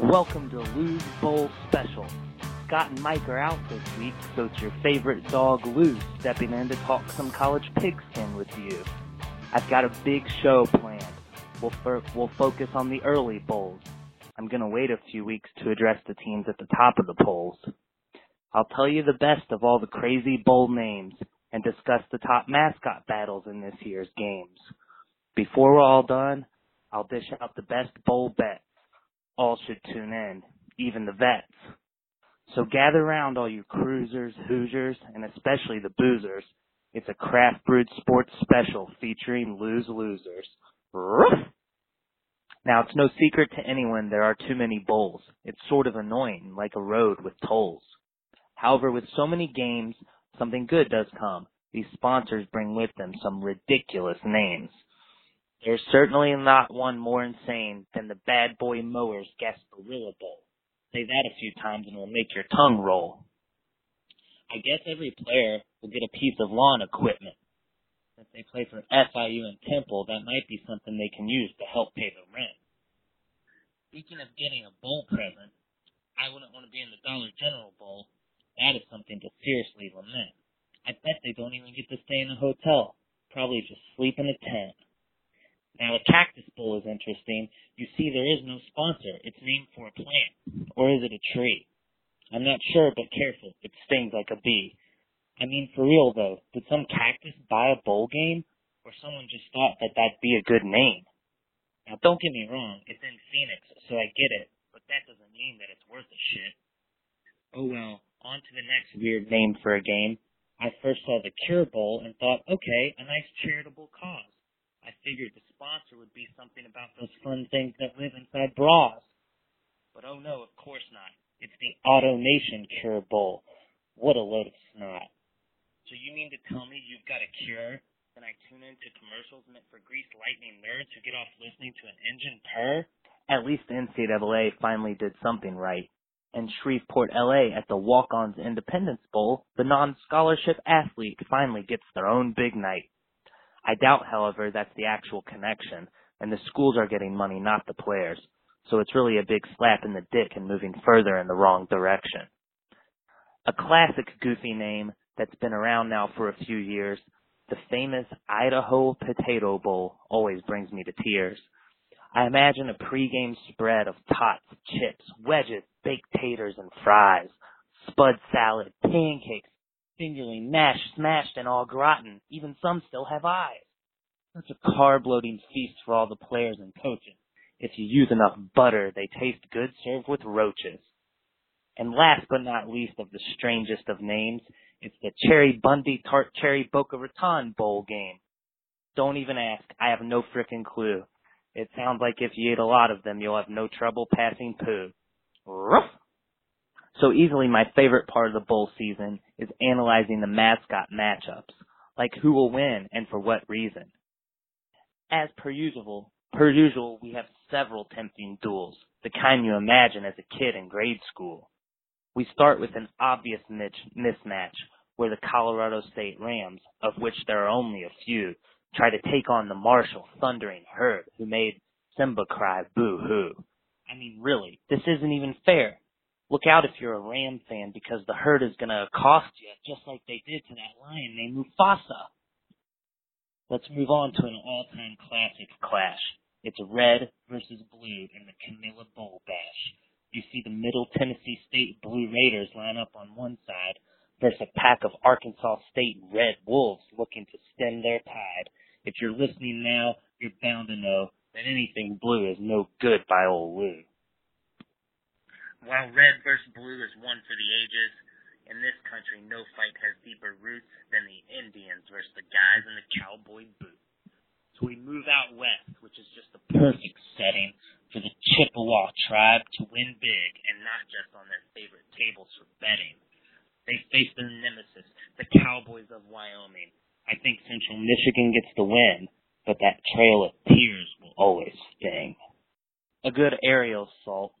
Welcome to Lou's Bowl Special. Scott and Mike are out this week, so it's your favorite dog, Lou, stepping in to talk some college pigskin with you. I've got a big show planned. We'll, we'll focus on the early bowls. I'm gonna wait a few weeks to address the teams at the top of the polls. I'll tell you the best of all the crazy bowl names and discuss the top mascot battles in this year's games. Before we're all done, I'll dish out the best bowl bets. All should tune in, even the vets. So gather round all you cruisers, hoosiers, and especially the boozers. It's a craft brewed sports special featuring lose losers. Now it's no secret to anyone there are too many bowls. It's sort of annoying, like a road with tolls. However, with so many games, something good does come. These sponsors bring with them some ridiculous names. There's certainly not one more insane than the Bad Boy Mowers Gasparilla Bowl. Say that a few times and it'll make your tongue roll. I guess every player will get a piece of lawn equipment. If they play for FIU and Temple, that might be something they can use to help pay the rent. Speaking of getting a bowl present, I wouldn't want to be in the Dollar General Bowl. That is something to seriously lament. I bet they don't even get to stay in a hotel. Probably just sleep in a tent. Now, a cactus bowl is interesting. You see, there is no sponsor. It's named for a plant. Or is it a tree? I'm not sure, but careful. It stings like a bee. I mean, for real though, did some cactus buy a bowl game? Or someone just thought that that'd be a good name? Now, don't get me wrong. It's in Phoenix, so I get it. But that doesn't mean that it's worth a shit. Oh well, on to the next weird name for a game. I first saw the Cure Bowl and thought, okay, a nice charitable cause. I figured the sponsor would be something about those fun things that live inside bras. But oh no, of course not. It's the AutoNation Cure Bowl. What a load of snot. So you mean to tell me you've got a cure? Then I tune into commercials meant for greased lightning nerds who get off listening to an engine purr? At least the NCAA finally did something right. And Shreveport, LA at the Walk-Ons Independence Bowl, the non-scholarship athlete finally gets their own big night. I doubt, however, that's the actual connection, and the schools are getting money, not the players. So it's really a big slap in the dick and moving further in the wrong direction. A classic goofy name that's been around now for a few years, the famous Idaho Potato Bowl always brings me to tears. I imagine a pregame spread of tots, chips, wedges, baked taters, and fries, spud salad, pancakes, fingerling, mashed, smashed, and all gratin. Even some still have eyes. Such a carb-loading feast for all the players and coaches. If you use enough butter, they taste good served with roaches. And last but not least of the strangest of names, it's the Cheribundi Tart Cherry Boca Raton Bowl game. Don't even ask. I have no frickin' clue. It sounds like if you eat a lot of them, you'll have no trouble passing poo. Ruff! So easily my favorite part of the bowl season is analyzing the mascot matchups, like who will win and for what reason. As per usual, per usual, we have several tempting duels, the kind you imagine as a kid in grade school. We start with an obvious mismatch where the Colorado State Rams, of which there are only a few, try to take on the Marshall Thundering Herd who made Simba cry boo hoo. I mean, really, this isn't even fair. Look out if you're a Ram fan because the herd is going to accost you, just like they did to that lion named Mufasa. Let's move on to an all-time classic clash. It's red versus blue in the Camellia Bowl Bash. You see the Middle Tennessee State Blue Raiders line up on one side versus a pack of Arkansas State Red Wolves looking to stem their tide. If you're listening now, you're bound to know that anything blue is no good by old Lou. While red versus blue is one for the ages, in this country no fight has deeper roots than the Indians versus the guys in the cowboy boots. So we move out west, which is just the perfect setting for the Chippewa tribe to win big and not just on their favorite tables for betting. They face their nemesis, the Cowboys of Wyoming. I think Central Michigan gets the win, but that trail of tears will always sting. A good aerial assault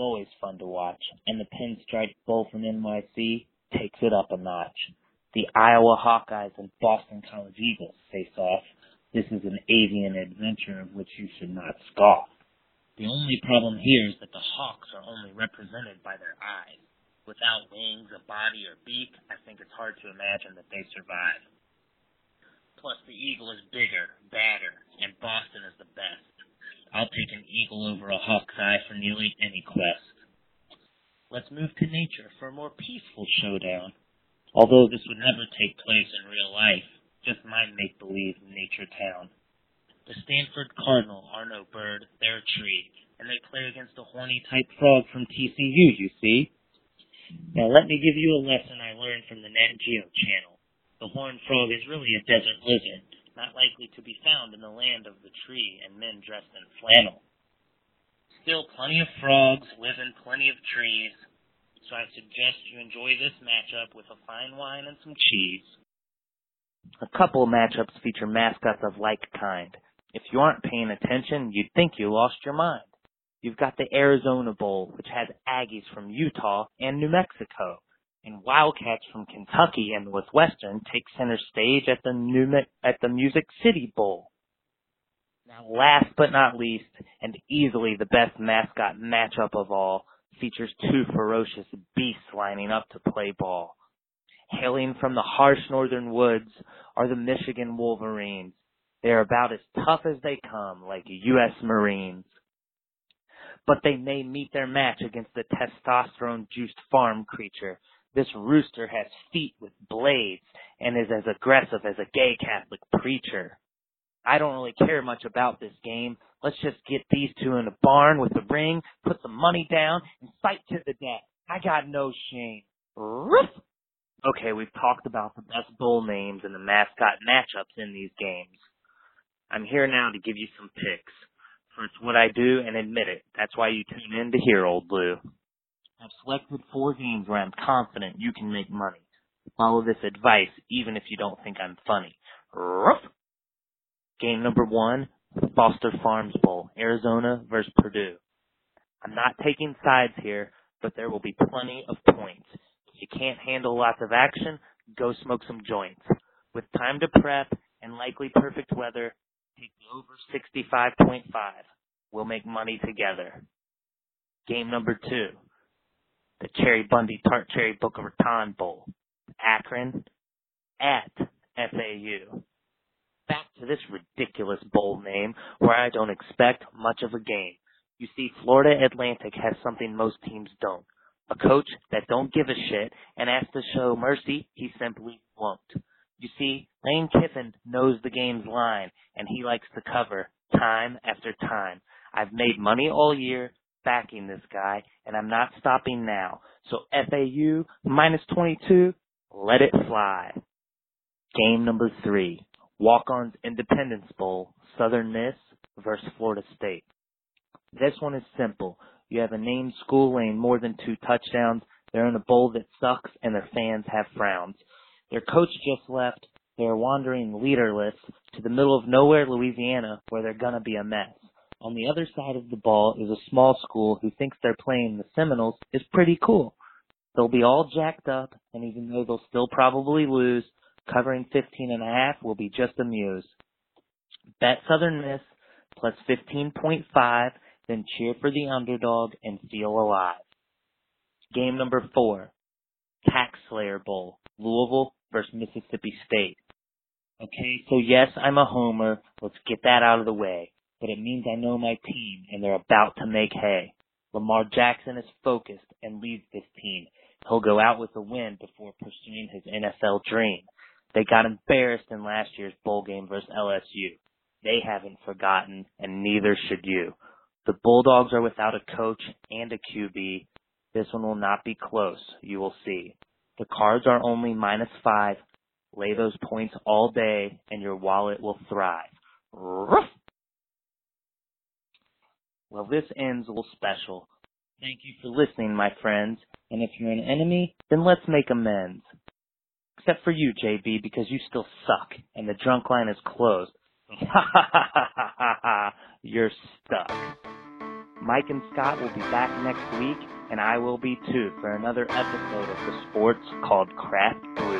always fun to watch, and the Pinstripe Bowl from NYC takes it up a notch. The Iowa Hawkeyes and Boston College Eagles face off. This is an avian adventure of which you should not scoff. The only problem here is that the Hawks are only represented by their eyes. Without wings, a body, or beak, I think it's hard to imagine that they survive. Plus, the eagle is bigger, badder, and Boston is the best. I'll take an eagle over a hawk's eye for nearly any quest. Let's move to nature for a more peaceful showdown. Although this would never take place in real life, just my make-believe nature town. The Stanford Cardinal are no bird, they're a tree, and they play against a horny type frog from TCU, you see. Now let me give you a lesson I learned from the Nat Geo channel. The horned frog is really a desert lizard, not likely to be found in the land of the tree and men dressed in flannel. Still, plenty of frogs live in plenty of trees, so I suggest you enjoy this matchup with a fine wine and some cheese. A couple matchups feature mascots of like kind. If you aren't paying attention, you'd think you lost your mind. You've got the Arizona Bowl, which has Aggies from Utah and New Mexico and Wildcats from Kentucky and Northwestern take center stage at the New at the Music City Bowl. Now, last but not least, and easily the best mascot matchup of all, features two ferocious beasts lining up to play ball. Hailing from the harsh northern woods are the Michigan Wolverines. They are about as tough as they come, like U.S. Marines. But they may meet their match against the testosterone juiced farm creature this rooster has feet with blades and is as aggressive as a gay Catholic preacher. I don't really care much about this game. Let's just get these two in a barn with a ring, put some money down, and fight to the death. I got no shame. Roof! Okay, we've talked about the best bull names and the mascot matchups in these games. I'm here now to give you some picks. For it's what I do and admit it. That's why you tune in to hear Old Lou. I've selected four games where I'm confident you can make money. Follow this advice even if you don't think I'm funny. Ruff. Game number one, Foster Farms Bowl, Arizona versus Purdue. I'm not taking sides here, but there will be plenty of points. If you can't handle lots of action, go smoke some joints. With time to prep and likely perfect weather, take the over 65.5. We'll make money together. Game number two, the Cheribundi Tart Cherry Boca Raton Bowl, Akron, at FAU. Back to this ridiculous bowl name where I don't expect much of a game. You see, Florida Atlantic has something most teams don't. A coach that don't give a shit and has to show mercy, he simply won't. You see, Lane Kiffin knows the game's line and he likes to cover time after time. I've made money all year backing this guy, and I'm not stopping now. So FAU minus 22, let it fly. Game number three, Walk-Ons Independence Bowl, Southern Miss versus Florida State. This one is simple. You have a named school laying more than two touchdowns. They're in a bowl that sucks and their fans have frowns. Their coach just left. They're wandering leaderless to the middle of nowhere, Louisiana, where they're gonna be a mess. On the other side of the ball is a small school who thinks they're playing the Seminoles is pretty cool. They'll be all jacked up, and even though they'll still probably lose, covering 15 and a half will be just a muse. Bet Southern Miss plus 15.5, then cheer for the underdog and feel alive. Game number four, Tax Slayer Bowl, Louisville versus Mississippi State. Okay, so yes, I'm a homer. Let's get that out of the way. But it means I know my team and they're about to make hay. Lamar Jackson is focused and leads this team. He'll go out with a win before pursuing his NFL dream. They got embarrassed in last year's bowl game versus LSU. They haven't forgotten, and neither should you. The Bulldogs are without a coach and a QB. This one will not be close. You will see. The cards are only minus five. Lay those points all day, and your wallet will thrive. Ruff. Well, this ends a little special. Thank you for listening, my friends. And if you're an enemy, then let's make amends. Except for you, JB, because you still suck, and the drunk line is closed. You're stuck. Mike and Scott will be back next week, and I will be too for another episode of the sports called Craft Blues.